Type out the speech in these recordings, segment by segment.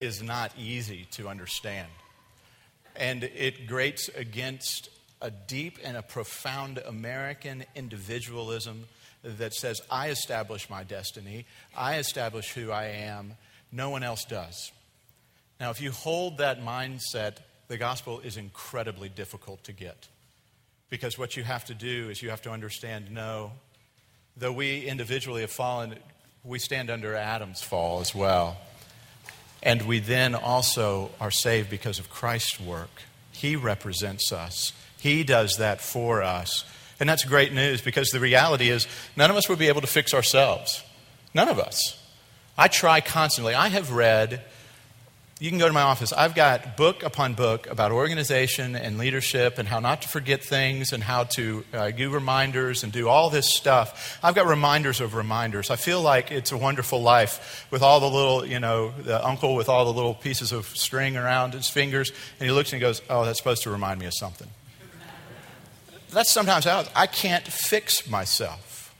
is not easy to understand. And it grates against a deep and a profound American individualism that says, I establish my destiny, I establish who I am, no one else does. Now, if you hold that mindset, the gospel is incredibly difficult to get. Because what you have to do is you have to understand no, though we individually have fallen, we stand under Adam's fall as well. And we then also are saved because of Christ's work. He represents us, He does that for us. And that's great news because the reality is none of us would be able to fix ourselves. None of us. I try constantly. I have read you can go to my office. I've got book upon book about organization and leadership and how not to forget things and how to uh, do reminders and do all this stuff. I've got reminders of reminders. I feel like it's a wonderful life with all the little, you know, the uncle with all the little pieces of string around his fingers, and he looks and he goes, Oh, that's supposed to remind me of something. That's sometimes how I can't fix myself.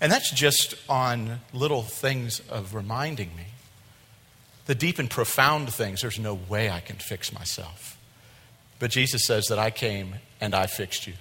And that's just on little things of reminding me the deep and profound things, there's no way I can fix myself. But Jesus says that I came and I fixed you.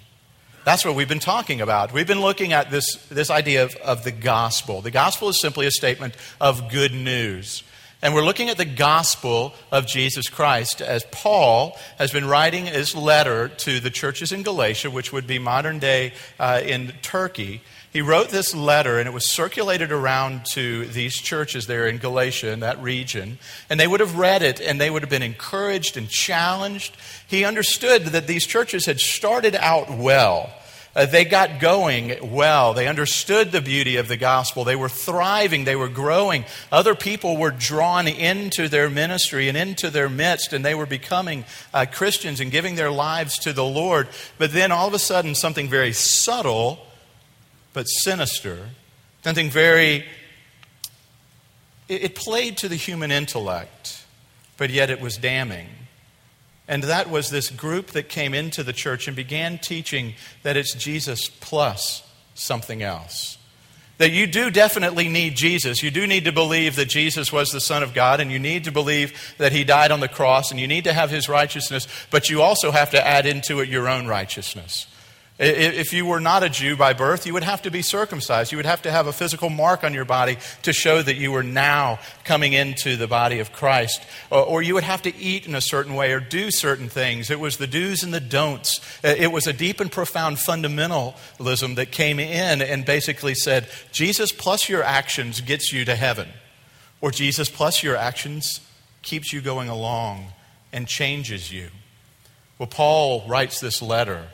That's what we've been talking about. We've been looking at this, this idea of, of the gospel. The gospel is simply a statement of good news. And we're looking at the gospel of Jesus Christ as Paul has been writing his letter to the churches in Galatia, which would be modern day uh, in Turkey. He wrote this letter, and it was circulated around to these churches there in Galatia, in that region. And they would have read it, and they would have been encouraged and challenged. He understood that these churches had started out well. Uh, they got going well. They understood the beauty of the gospel. They were thriving. They were growing. Other people were drawn into their ministry and into their midst, and they were becoming uh, Christians and giving their lives to the Lord. But then all of a sudden, something very subtle but sinister, something very. It, played to the human intellect, but yet it was damning. And that was this group that came into the church and began teaching that it's Jesus plus something else. That you do definitely need Jesus. You do need to believe that Jesus was the Son of God, and you need to believe that He died on the cross, and you need to have His righteousness, but you also have to add into it your own righteousness. If you were not a Jew by birth, you would have to be circumcised. You would have to have a physical mark on your body to show that you were now coming into the body of Christ. Or you would have to eat in a certain way or do certain things. It was the do's and the don'ts. Uh, it was a deep and profound fundamentalism that came in and basically said, Jesus plus your actions gets you to heaven. Or Jesus plus your actions keeps you going along and changes you. Well, Paul writes this letter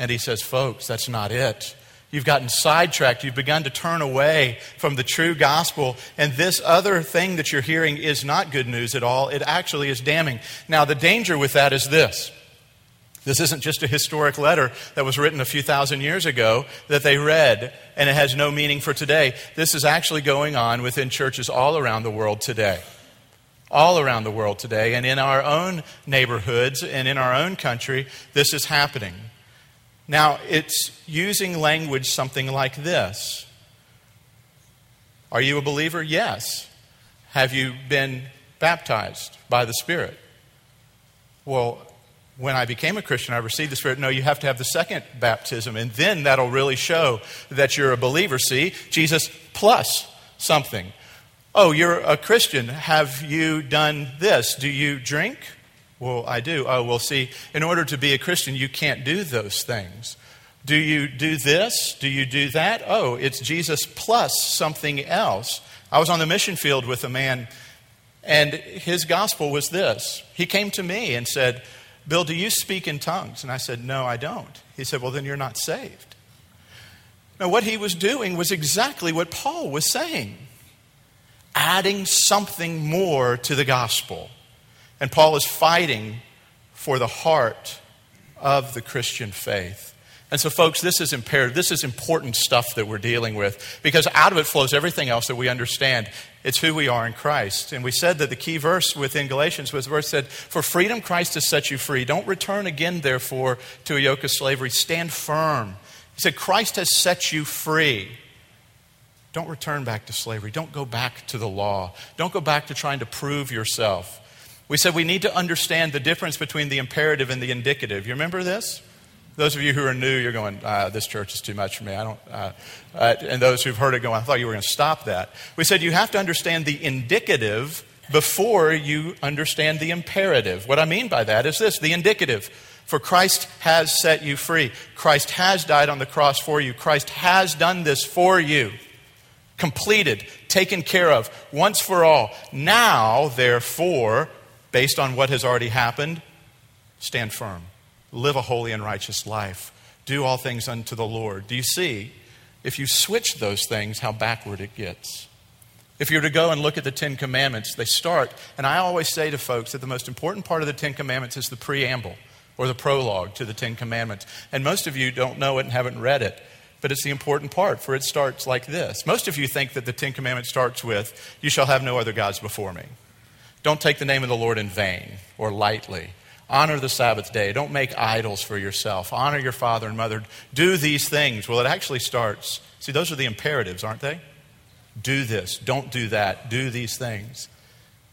and he says, Folks, that's not it. You've gotten sidetracked. You've begun to turn away from the true gospel. And this other thing that you're hearing is not good news at all. It actually is damning. Now, the danger with that is this. This isn't just a historic letter that was written a few thousand years ago that they read and it has no meaning for today. This is actually going on within churches all around the world today. All around the world today. And in our own neighborhoods and in our own country, this is happening. Now, it's using language something like this Are you a believer? Yes. Have you been baptized by the Spirit? Well, when I became a Christian, I received the Spirit. No, you have to have the second baptism, and then that'll really show that you're a believer. See, Jesus plus something. Oh, you're a Christian. Have you done this? Do you drink? Well, I do. Oh, well, see, in order to be a Christian, you can't do those things. Do you do this? Do you do that? Oh, it's Jesus plus something else. I was on the mission field with a man, and his gospel was this. He came to me and said, Bill, do you speak in tongues? And I said, No, I don't. He said, Well, then you're not saved. Now, what he was doing was exactly what Paul was saying adding something more to the gospel. And Paul is fighting for the heart of the Christian faith. And so, folks, this is imperative. This is important stuff that we're dealing with because out of it flows everything else that we understand. It's who we are in Christ. And we said that the key verse within Galatians was the verse said, For freedom Christ has set you free. Don't return again, therefore, to a yoke of slavery. Stand firm. He said, Christ has set you free. Don't return back to slavery. Don't go back to the law. Don't go back to trying to prove yourself. We said we need to understand the difference between the imperative and the indicative. You remember this? Those of you who are new, you're going, ah, this church is too much for me. I don't. Uh, uh, and those who've heard it go, I thought you were going to stop that. We said you have to understand the indicative before you understand the imperative. What I mean by that is this the indicative. For Christ has set you free. Christ has died on the cross for you. Christ has done this for you. Completed, taken care of, once for all. Now, therefore, based on what has already happened, stand firm. Live a holy and righteous life. Do all things unto the Lord. Do you see? If you switch those things, how backward it gets. If you were to go and look at the Ten Commandments, they start, and I always say to folks that the most important part of the Ten Commandments is the preamble or the prologue to the Ten Commandments. And most of you don't know it and haven't read it, but it's the important part, for it starts like this. Most of you think that the Ten Commandments starts with, You shall have no other gods before me. Don't take the name of the Lord in vain or lightly. Honor the Sabbath day. Don't make idols for yourself. Honor your father and mother. Do these things. Well, it actually starts. See, those are the imperatives, aren't they? Do this. Don't do that. Do these things.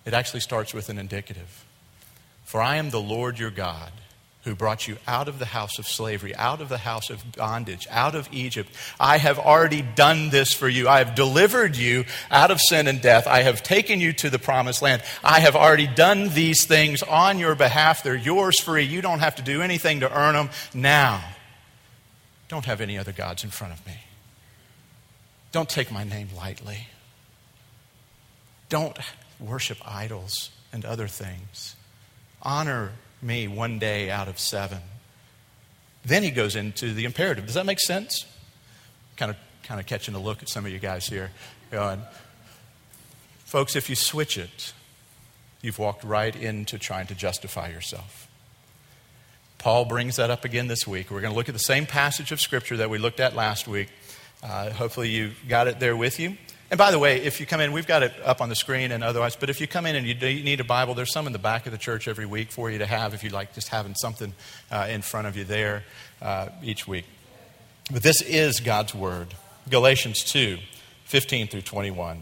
It actually starts with an indicative. For I am the Lord your God who brought you out of the house of slavery, out of the house of bondage, out of Egypt. I have already done this for you. I have delivered you out of sin and death. I have taken you to the promised land. I have already done these things on your behalf. They're yours free. You don't have to do anything to earn them. Now, don't have any other gods in front of me. Don't take my name lightly. Don't worship idols and other things. Honor me one day out of seven. Then he goes into the imperative. Does that make sense? Kind of, kind of catching a look at some of you guys here. Going, folks, if you switch it, you've walked right into trying to justify yourself. Paul brings that up again this week. We're going to look at the same passage of Scripture that we looked at last week. Uh, hopefully, you got it there with you. And by the way, if you come in, we've got it up on the screen and otherwise, but if you come in and you need a Bible, there's some in the back of the church every week for you to have if you like just having something uh, in front of you there uh, each week. But this is God's Word. Galatians 2 15 through 21.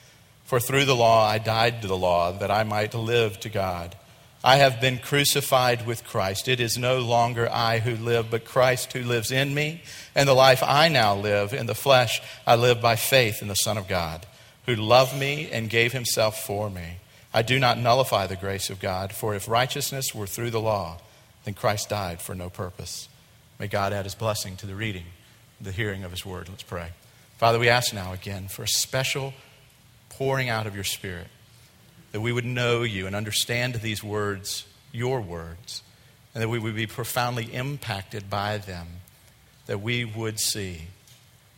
For through the law I died to the law, that I might live to God. I have been crucified with Christ. It is no longer I who live, but Christ who lives in me. And the life I now live in the flesh, I live by faith in the Son of God, who loved me and gave himself for me. I do not nullify the grace of God, for if righteousness were through the law, then Christ died for no purpose. May God add his blessing to the reading, the hearing of his word. Let's pray. Father, we ask now again for a special pouring out of your Spirit, that we would know you and understand these words, your words, and that we would be profoundly impacted by them, that we would see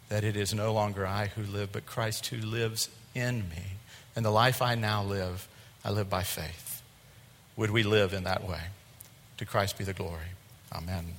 that it is no longer I who live, but Christ who lives in me. And the life I now live, I live by faith. Would we live in that way? To Christ be the glory. Amen.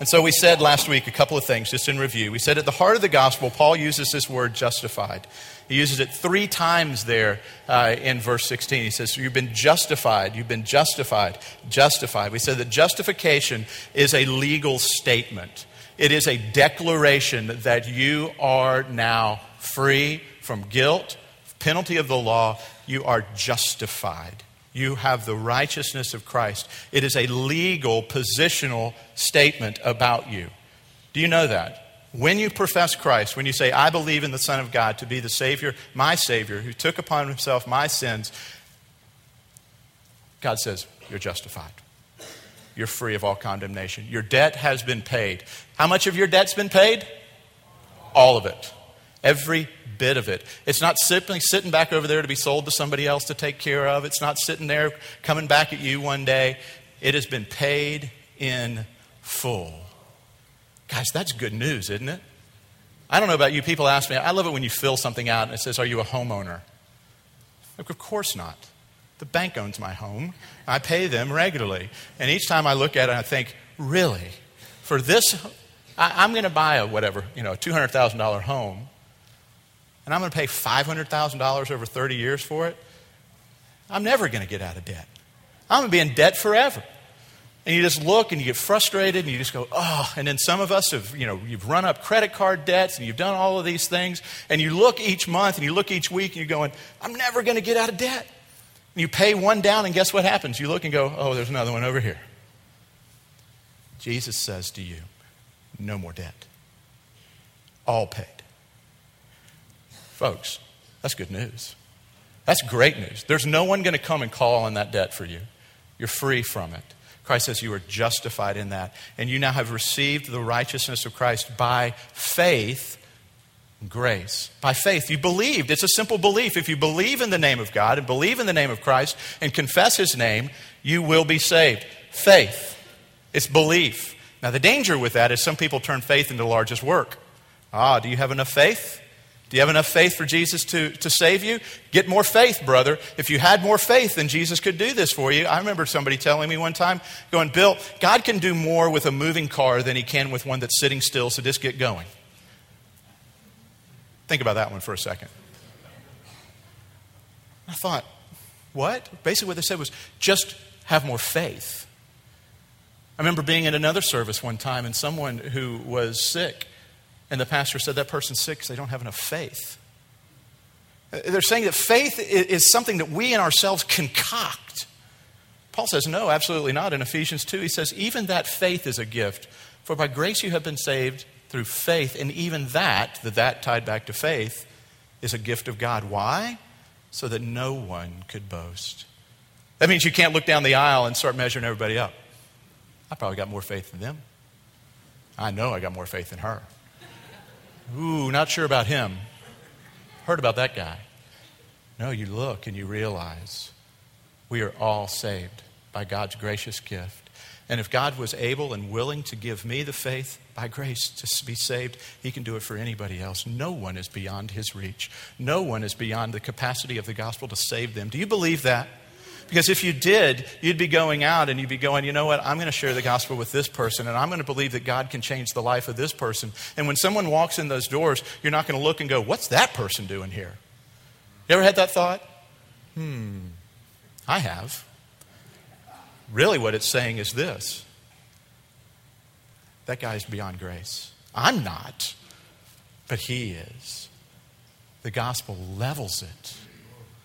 And so we said last week a couple of things, just in review. We said at the heart of the gospel, Paul uses this word justified. He uses it three times there uh, in verse 16. He says, You've been justified, you've been justified, justified. We said that justification is a legal statement, it is a declaration that you are now free from guilt, penalty of the law, you are justified. You have the righteousness of Christ. It is a legal, positional statement about you. Do you know that? When you profess Christ, when you say, I believe in the Son of God to be the Savior, my Savior, who took upon himself my sins, God says, You're justified. You're free of all condemnation. Your debt has been paid. How much of your debt's been paid? All of it. Every bit of it. It's not simply sitting back over there to be sold to somebody else to take care of. It's not sitting there coming back at you one day. It has been paid in full. Guys, that's good news, isn't it? I don't know about you, people ask me, I love it when you fill something out and it says, Are you a homeowner? Like, of course not. The bank owns my home. I pay them regularly. And each time I look at it, I think, Really? For this, I, am going to buy a whatever, you know, $200,000 home, and I'm going to pay $500,000 over 30 years for it. I'm never going to get out of debt. I'm going to be in debt forever. And you just look and you get frustrated and you just go, oh. And then some of us have, you know, you've run up credit card debts and you've done all of these things. And you look each month and you look each week and you're going, I'm never going to get out of debt. And you pay one down and guess what happens? You look and go, oh, there's another one over here. Jesus says to you, no more debt. All paid. Folks, that's good news. That's great news. There's no one going to come and call on that debt for you. You're free from it. Christ says you are justified in that. And you now have received the righteousness of Christ by faith grace. By faith. You believed. It's a simple belief. If you believe in the name of God and believe in the name of Christ and confess his name, you will be saved. Faith. It's belief. Now, the danger with that is some people turn faith into the largest work. Ah, do you have enough faith? Do you have enough faith for Jesus to, to save you? Get more faith, brother. If you had more faith, then Jesus could do this for you. I remember somebody telling me one time, going, Bill, God can do more with a moving car than he can with one that's sitting still, so just get going. Think about that one for a second. I thought, what? Basically, what they said was just have more faith. I remember being in another service one time and someone who was sick and the pastor said, That person's sick because they don't have enough faith. Uh, they're saying that faith is something that we in ourselves concoct. Paul says, No, absolutely not. In Ephesians 2, he says, Even that faith is a gift. For by grace you have been saved through faith. And even that, the that tied back to faith, is a gift of God. Why? So that no one could boast. That means you can't look down the aisle and start measuring everybody up. I probably got more faith than them. I know I got more faith than her. Ooh, not sure about him. Heard about that guy. No, you look and you realize we are all saved by God's gracious gift. And if God was able and willing to give me the faith by grace to be saved, He can do it for anybody else. No one is beyond His reach. No one is beyond the capacity of the gospel to save them. Do you believe that? Because if you did, you'd be going out and you'd be going, you know what, I'm going to share the gospel with this person and I'm going to believe that God can change the life of this person. And when someone walks in those doors, you're not going to look and go, what's that person doing here? You ever had that thought? Hmm, I have. Really, what it's saying is this that guy's beyond grace. I'm not, but he is. The gospel levels it.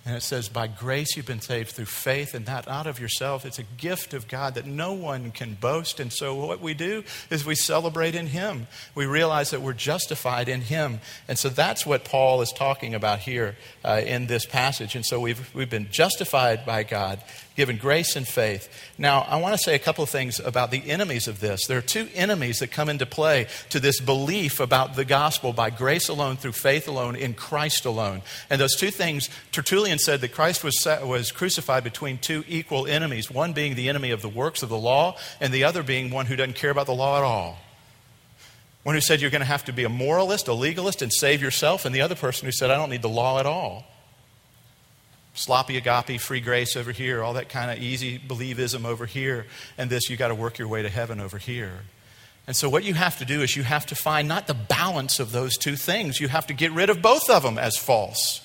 And it says, By grace you've been saved through faith, and that out of yourself. It's a gift of God that no one can boast. And so, what we do is we celebrate in Him. We realize that we're justified in Him. And so, that's what Paul is talking about here uh, in this passage. And so, we've, we've been justified by God given grace and faith. Now, I want to say a couple of things about the enemies of this. There are two enemies that come into play to this belief about the gospel by grace alone, through faith alone, in Christ alone. And those two things, Tertullian said that Christ was, was crucified between two equal enemies, one being the enemy of the works of the law, and the other being one who doesn't care about the law at all. One who said you're going to have to be a moralist, a legalist, and save yourself, and the other person who said, I don't need the law at all sloppy agape, free grace over here, all that kind of easy believism over here, and this, you got to work your way to heaven over here. And so, what you have to do is you have to find not the balance of those two things, you have to get rid of both of them as false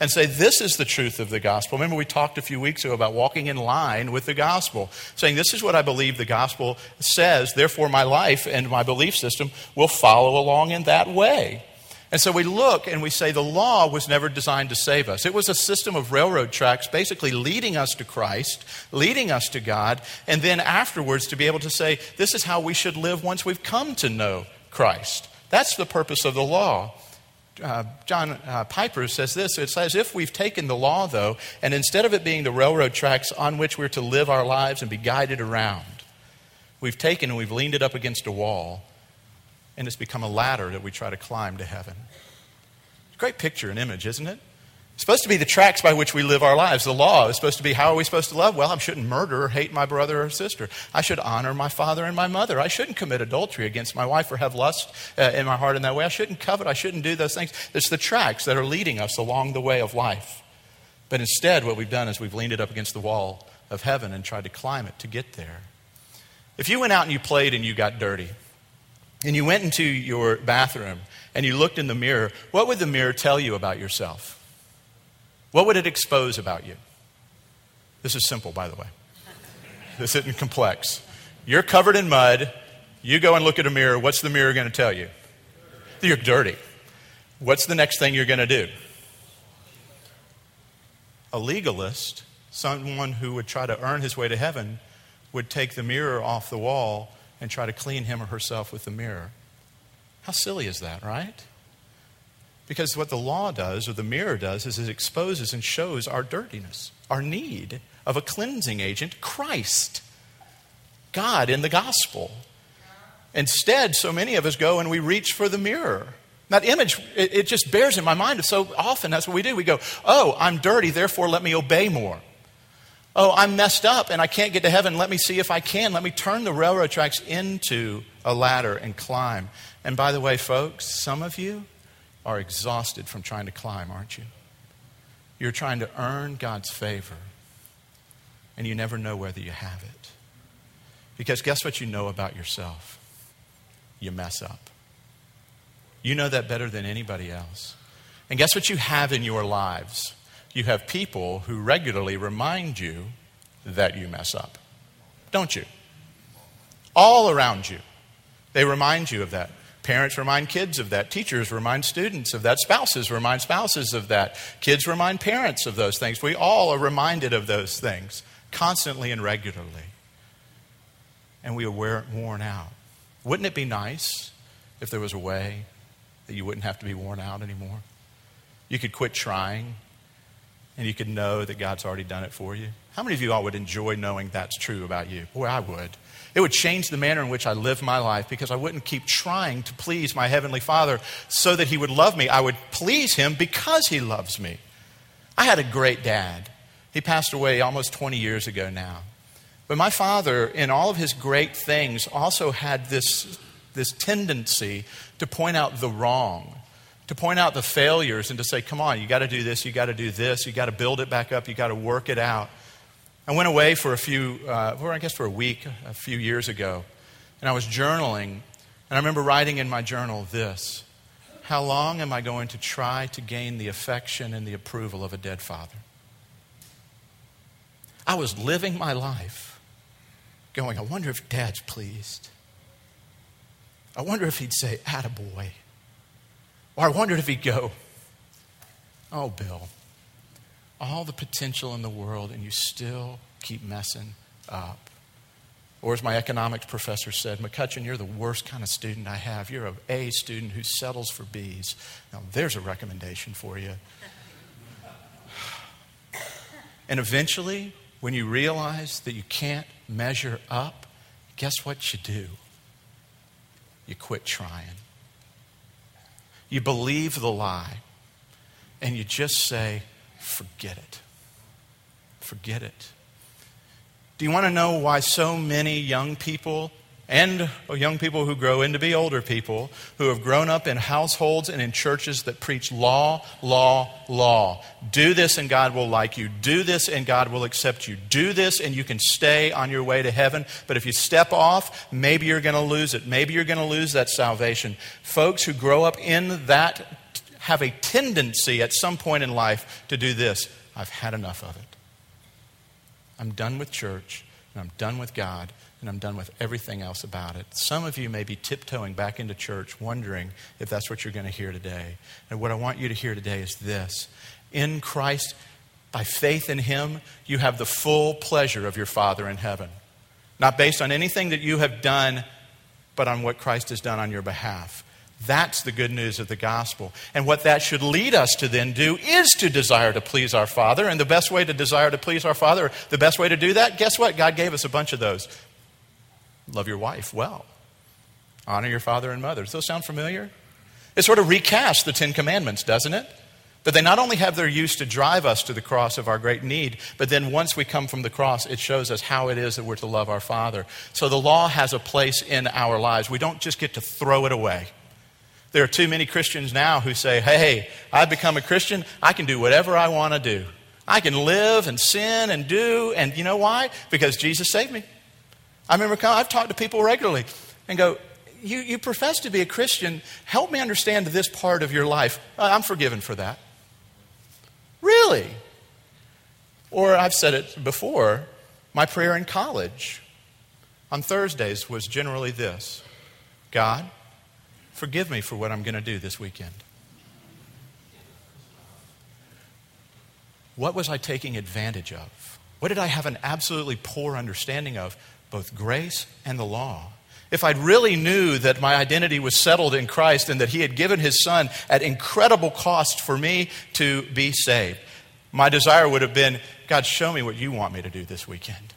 and say, This is the truth of the gospel. Remember, we talked a few weeks ago about walking in line with the gospel, saying, This is what I believe the gospel says, therefore, my life and my belief system will follow along in that way. And so we look and we say the law was never designed to save us. It was a system of railroad tracks basically leading us to Christ, leading us to God, and then afterwards to be able to say, this is how we should live once we've come to know Christ. That's the purpose of the law. Uh, John uh, Piper says this it says, if we've taken the law, though, and instead of it being the railroad tracks on which we're to live our lives and be guided around, we've taken and we've leaned it up against a wall and it's become a ladder that we try to climb to heaven. Great picture and image, isn't it? It's supposed to be the tracks by which we live our lives. The law is supposed to be how are we supposed to love? Well, I shouldn't murder or hate my brother or sister. I should honor my father and my mother. I shouldn't commit adultery against my wife or have lust uh, in my heart in that way. I shouldn't covet. I shouldn't do those things. It's the tracks that are leading us along the way of life. But instead, what we've done is we've leaned it up against the wall of heaven and tried to climb it to get there. If you went out and you played and you got dirty, and you went into your bathroom and you looked in the mirror, what would the mirror tell you about yourself? What would it expose about you? This is simple, by the way. This isn't complex. You're covered in mud. You go and look at a mirror. What's the mirror going to tell you? You're dirty. What's the next thing you're going to do? A legalist, someone who would try to earn his way to heaven, would take the mirror off the wall and try to clean him or herself with the mirror. How silly is that, right? Because what the law does, or the mirror does, is it exposes and shows our dirtiness, our need of a cleansing agent, Christ, God in the gospel. Instead, so many of us go and we reach for the mirror. That image, it, it just bears in my mind so often. That's what we do. We go, Oh, I'm dirty, therefore let me obey more. Oh, I'm messed up and I can't get to heaven. Let me see if I can. Let me turn the railroad tracks into a ladder and climb. And by the way, folks, some of you, are exhausted from trying to climb, aren't you? You're trying to earn God's favor, and you never know whether you have it. Because guess what you know about yourself? You mess up. You know that better than anybody else. And guess what you have in your lives? You have people who regularly remind you that you mess up. Don't you? All around you. They remind you of that. Parents remind kids of that. Teachers remind students of that. Spouses remind spouses of that. Kids remind parents of those things. We all are reminded of those things constantly and regularly. And we are worn out. Wouldn't it be nice if there was a way that you wouldn't have to be worn out anymore? You could quit trying and you could know that God's already done it for you. How many of you all would enjoy knowing that's true about you? Boy, I would. It would change the manner in which I live my life because I wouldn't keep trying to please my Heavenly Father so that He would love me. I would please Him because He loves me. I had a great dad. He passed away almost 20 years ago now. But my father, in all of his great things, also had this, this tendency to point out the wrong, to point out the failures, and to say, come on, you got to do this, you got to do this, you got to build it back up, you got to work it out. I went away for a few, uh, I guess for a week a few years ago, and I was journaling, and I remember writing in my journal this How long am I going to try to gain the affection and the approval of a dead father? I was living my life going, I wonder if dad's pleased. I wonder if he'd say, attaboy. Or I wondered if he'd go, Oh, Bill, all the potential in the world and you still keep messing up. Or as my economics professor said, McCutcheon, you're the worst kind of student I have. You're an A student who settles for B's. Now, there's a recommendation for you. And eventually, when you realize that you can't measure up, guess what you do? You quit trying. You believe the lie, and you just say, forget it. Forget it. Do you want to know why so many young people and young people who grow into be older people who have grown up in households and in churches that preach law, law, law. Do this and God will like you. Do this and God will accept you. Do this and you can stay on your way to heaven. But if you step off, maybe you're going to lose it. Maybe you're going to lose that salvation. Folks who grow up in that have a tendency at some point in life to do this I've had enough of it. I'm done with church, and I'm done with God, and I'm done with everything else about it. Some of you may be tiptoeing back into church, wondering if that's what you're going to hear today. And what I want you to hear today is this In Christ, by faith in Him, you have the full pleasure of your Father in heaven. Not based on anything that you have done, but on what Christ has done on your behalf. That's the good news of the gospel. And what that should lead us to then do is to desire to please our Father. And the best way to desire to please our Father, the best way to do that, guess what? God gave us a bunch of those. Love your wife well. Honor your father and mother. Does those sound familiar? It sort of recasts the Ten Commandments, doesn't it? That they not only have their use to drive us to the cross of our great need, but then once we come from the cross, it shows us how it is that we're to love our Father. So the law has a place in our lives. We don't just get to throw it away. There are too many Christians now who say, hey, I've become a Christian. I can do whatever I want to do. I can live and sin and do. And you know why? Because Jesus saved me. I remember I've talked to people regularly and go, you, you profess to be a Christian. Help me understand this part of your life. I'm forgiven for that. Really? Or I've said it before my prayer in college on Thursdays was generally this God, forgive me for what I'm going to do this weekend. What was I taking advantage of? What did I have an absolutely poor understanding of? Both grace and the law. If I'd really knew that my identity was settled in Christ and that He had given His Son at incredible cost for me to be saved, my desire would have been God, show me what you want me to do this weekend.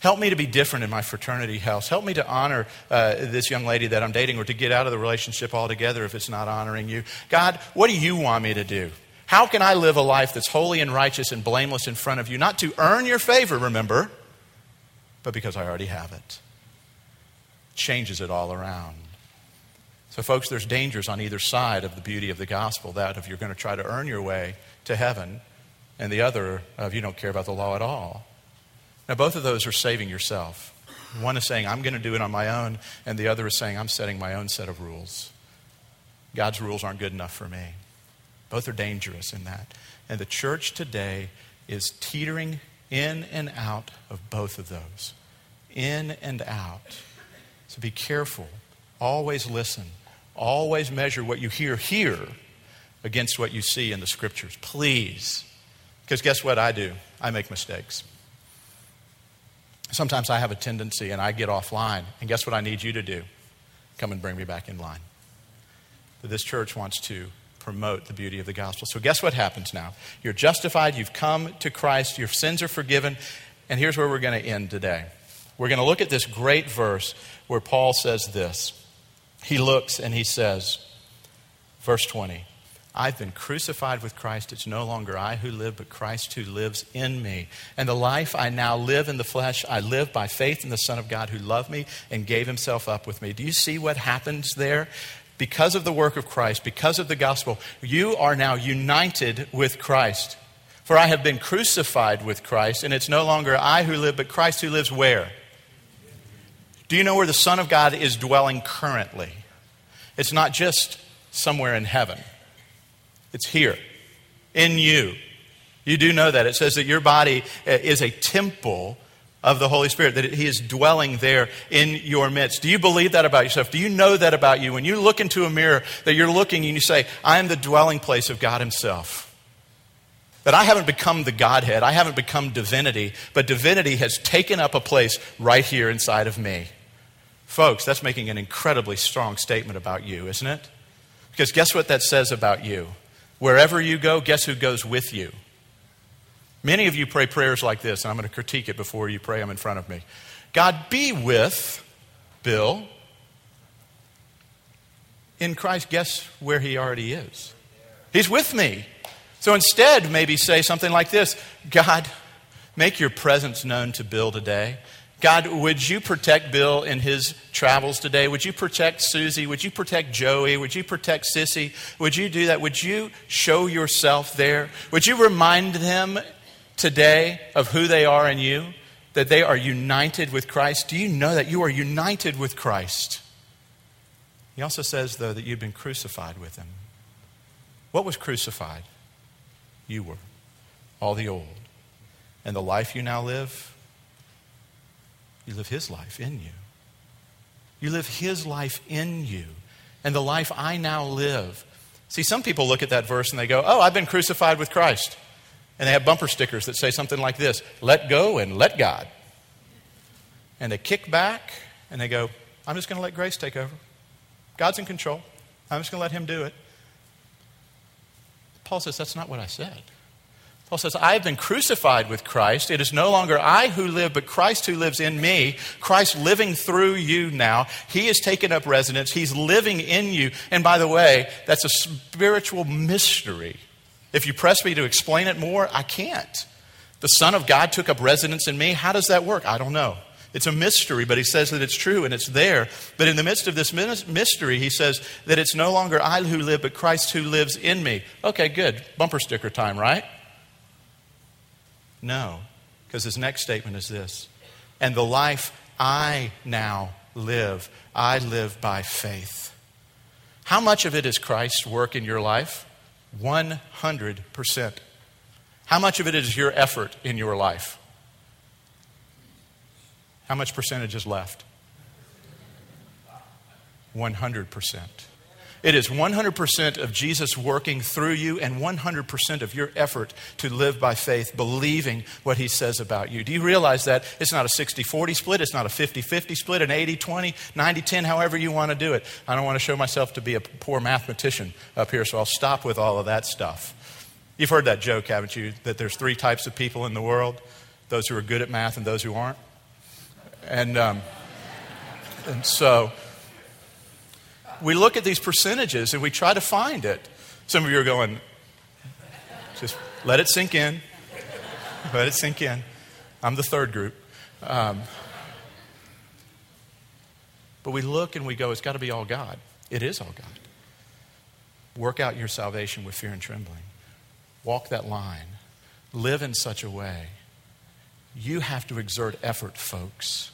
Help me to be different in my fraternity house. Help me to honor uh, this young lady that I'm dating or to get out of the relationship altogether if it's not honoring you. God, what do you want me to do? How can I live a life that's holy and righteous and blameless in front of you? Not to earn your favor, remember, but because I already have it changes it all around. So, folks, there's dangers on either side of the beauty of the gospel that if you're going to try to earn your way to heaven, and the other of you don't care about the law at all. Now, both of those are saving yourself. One is saying, I'm going to do it on my own, and the other is saying, I'm setting my own set of rules. God's rules aren't good enough for me. Both are dangerous in that. And the church today is teetering in and out of both of those. In and out. So be careful. Always listen. Always measure what you hear here against what you see in the scriptures. Please. Because guess what I do? I make mistakes. Sometimes I have a tendency and I get offline. And guess what I need you to do? Come and bring me back in line. This church wants to promote the beauty of the gospel. So, guess what happens now? You're justified, you've come to Christ, your sins are forgiven, and here's where we're going to end today. We're going to look at this great verse where Paul says this. He looks and he says, verse 20, I've been crucified with Christ. It's no longer I who live, but Christ who lives in me. And the life I now live in the flesh, I live by faith in the Son of God who loved me and gave himself up with me. Do you see what happens there? Because of the work of Christ, because of the gospel, you are now united with Christ. For I have been crucified with Christ, and it's no longer I who live, but Christ who lives where? Do you know where the Son of God is dwelling currently? It's not just somewhere in heaven, it's here, in you. You do know that. It says that your body uh, is a temple of the Holy Spirit, that He is dwelling there in your midst. Do you believe that about yourself? Do you know that about you? When you look into a mirror, that you're looking and you say, I am the dwelling place of God Himself. That I haven't become the Godhead, I haven't become divinity, but divinity has taken up a place right here inside of me. Folks, that's making an incredibly strong statement about you, isn't it? Because guess what that says about you? Wherever you go, guess who goes with you? Many of you pray prayers like this, and I'm going to critique it before you pray them in front of me. God, be with Bill. In Christ, guess where he already is? He's with me. So instead, maybe say something like this God, make your presence known to Bill today. God, would you protect Bill in his travels today? Would you protect Susie? Would you protect Joey? Would you protect Sissy? Would you do that? Would you show yourself there? Would you remind them today of who they are in you? That they are united with Christ? Do you know that you are united with Christ? He also says, though, that you've been crucified with him. What was crucified? You were. All the old. And the life you now live, you live His life in you. You live His life in you. And the life I now live. See, some people look at that verse and they go, Oh, I've been crucified with Christ. And they have bumper stickers that say something like this Let go and let God. And they kick back and they go, I'm just going to let grace take over. God's in control. I'm just going to let Him do it. Paul says, That's not what I said. Paul says, I have been crucified with Christ. It is no longer I who live, but Christ who lives in me. Christ living through you now. He has taken up residence. He's living in you. And by the way, that's a spiritual mystery. If you press me to explain it more, I can't. The Son of God took up residence in me. How does that work? I don't know. It's a mystery, but he says that it's true and it's there. But in the midst of this mystery, he says that it's no longer I who live, but Christ who lives in me. Okay, good. Bumper sticker time, right? No, because his next statement is this And the life I now live, I live by faith. How much of it is Christ's work in your life? 100%. How much of it is your effort in your life? How much percentage is left? 100%. It is 100% of Jesus working through you and 100% of your effort to live by faith, believing what he says about you. Do you realize that? It's not a 60 40 split, it's not a 50 50 split, an 80 20, 90 10, however you want to do it. I don't want to show myself to be a poor mathematician up here, so I'll stop with all of that stuff. You've heard that joke, haven't you? That there's three types of people in the world those who are good at math and those who aren't. And, um, and so we look at these percentages and we try to find it. Some of you are going, just let it sink in. Let it sink in. I'm the third group. Um, but we look and we go, it's got to be all God. It is all God. Work out your salvation with fear and trembling. Walk that line. Live in such a way. You have to exert effort, folks.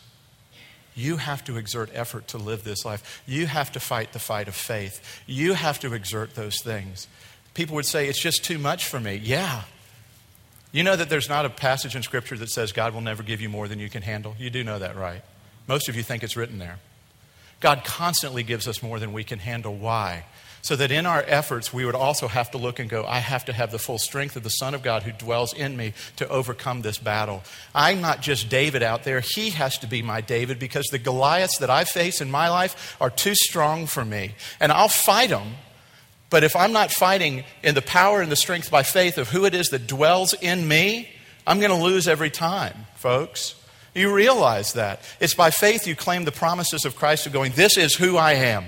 You have to exert effort to live this life. You have to fight the fight of faith. You have to exert those things. People would say, It's just too much for me. Yeah. You know that there's not a passage in Scripture that says God will never give you more than you can handle? You do know that, right? Most of you think it's written there. God constantly gives us more than we can handle. Why? So that in our efforts, we would also have to look and go, I have to have the full strength of the Son of God who dwells in me to overcome this battle. I'm not just David out there, he has to be my David because the Goliaths that I face in my life are too strong for me. And I'll fight them. But if I'm not fighting in the power and the strength by faith of who it is that dwells in me, I'm going to lose every time, folks. You realize that. It's by faith you claim the promises of Christ of going, This is who I am.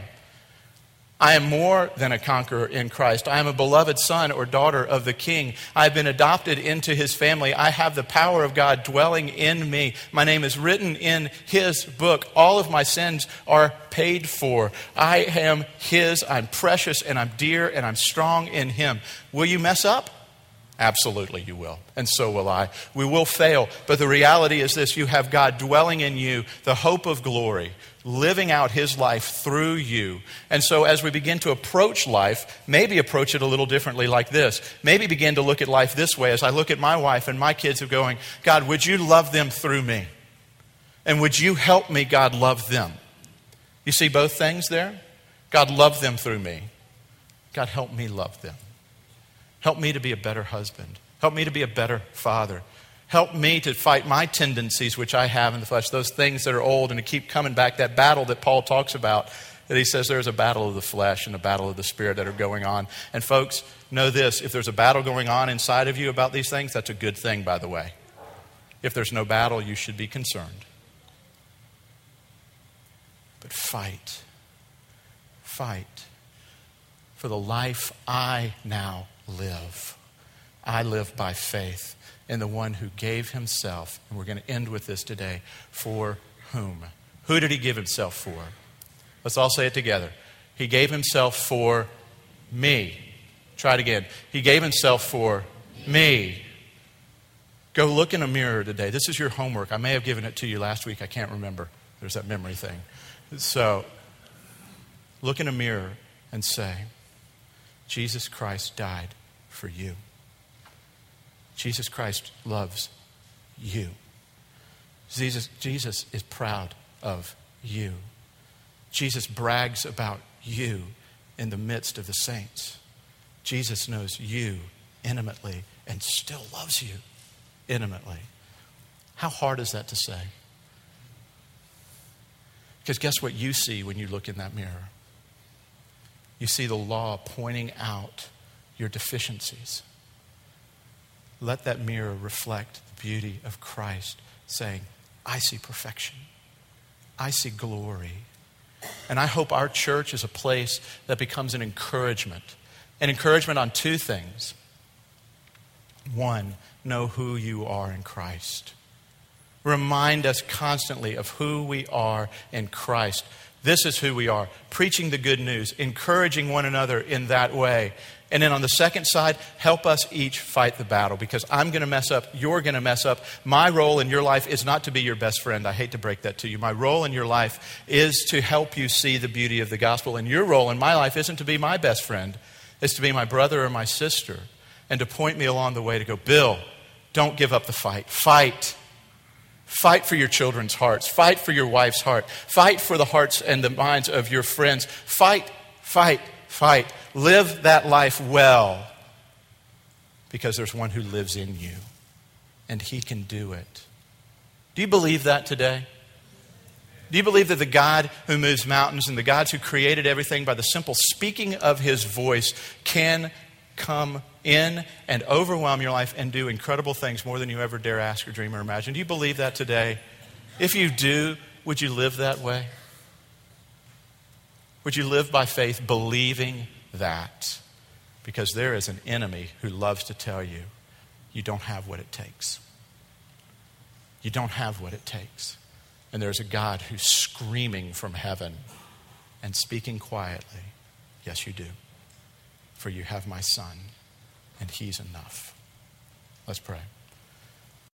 I am more than a conqueror in Christ. I am a beloved son or daughter of the King. I have been adopted into his family. I have the power of God dwelling in me. My name is written in his book. All of my sins are paid for. I am his. I'm precious and I'm dear and I'm strong in him. Will you mess up? Absolutely, you will. And so will I. We will fail. But the reality is this you have God dwelling in you, the hope of glory, living out his life through you. And so, as we begin to approach life, maybe approach it a little differently like this. Maybe begin to look at life this way as I look at my wife and my kids of going, God, would you love them through me? And would you help me, God, love them? You see both things there? God, love them through me. God, help me love them. Help me to be a better husband. Help me to be a better father. Help me to fight my tendencies, which I have in the flesh, those things that are old, and to keep coming back. That battle that Paul talks about, that he says there's a battle of the flesh and a battle of the spirit that are going on. And folks, know this if there's a battle going on inside of you about these things, that's a good thing, by the way. If there's no battle, you should be concerned. But fight. Fight for the life I now live. I live by faith in the one who gave himself, and we're going to end with this today, for whom? Who did he give himself for? Let's all say it together. He gave himself for me. Try it again. He gave himself for me. Go look in a mirror today. This is your homework. I may have given it to you last week. I can't remember. There's that memory thing. So, look in a mirror and say, Jesus Christ died for you. Jesus Christ loves you. Jesus, Jesus is proud of you. Jesus brags about you in the midst of the saints. Jesus knows you intimately and still loves you intimately. How hard is that to say? Because guess what you see when you look in that mirror? You see the law pointing out your deficiencies. Let that mirror reflect the beauty of Christ, saying, I see perfection. I see glory. And I hope our church is a place that becomes an encouragement. An encouragement on two things. One, know who you are in Christ. Remind us constantly of who we are in Christ. This is who we are. Preaching the good news, encouraging one another in that way. And then on the second side, help us each fight the battle because I'm going to mess up, you're going to mess up. My role in your life is not to be your best friend. I hate to break that to you. My role in your life is to help you see the beauty of the gospel. And your role in my life isn't to be my best friend, it's to be my brother or my sister and to point me along the way to go, Bill, don't give up the fight. Fight. Fight for your children's hearts. Fight for your wife's heart. Fight for the hearts and the minds of your friends. Fight, fight, fight. Live that life well because there's one who lives in you and he can do it. Do you believe that today? Do you believe that the God who moves mountains and the God who created everything by the simple speaking of his voice can come in and overwhelm your life and do incredible things more than you ever dare ask or dream or imagine. Do you believe that today? If you do, would you live that way? Would you live by faith believing that? Because there is an enemy who loves to tell you you don't have what it takes. You don't have what it takes. And there's a God who's screaming from heaven and speaking quietly, Yes, you do. For you have my son and He's enough. Let's pray.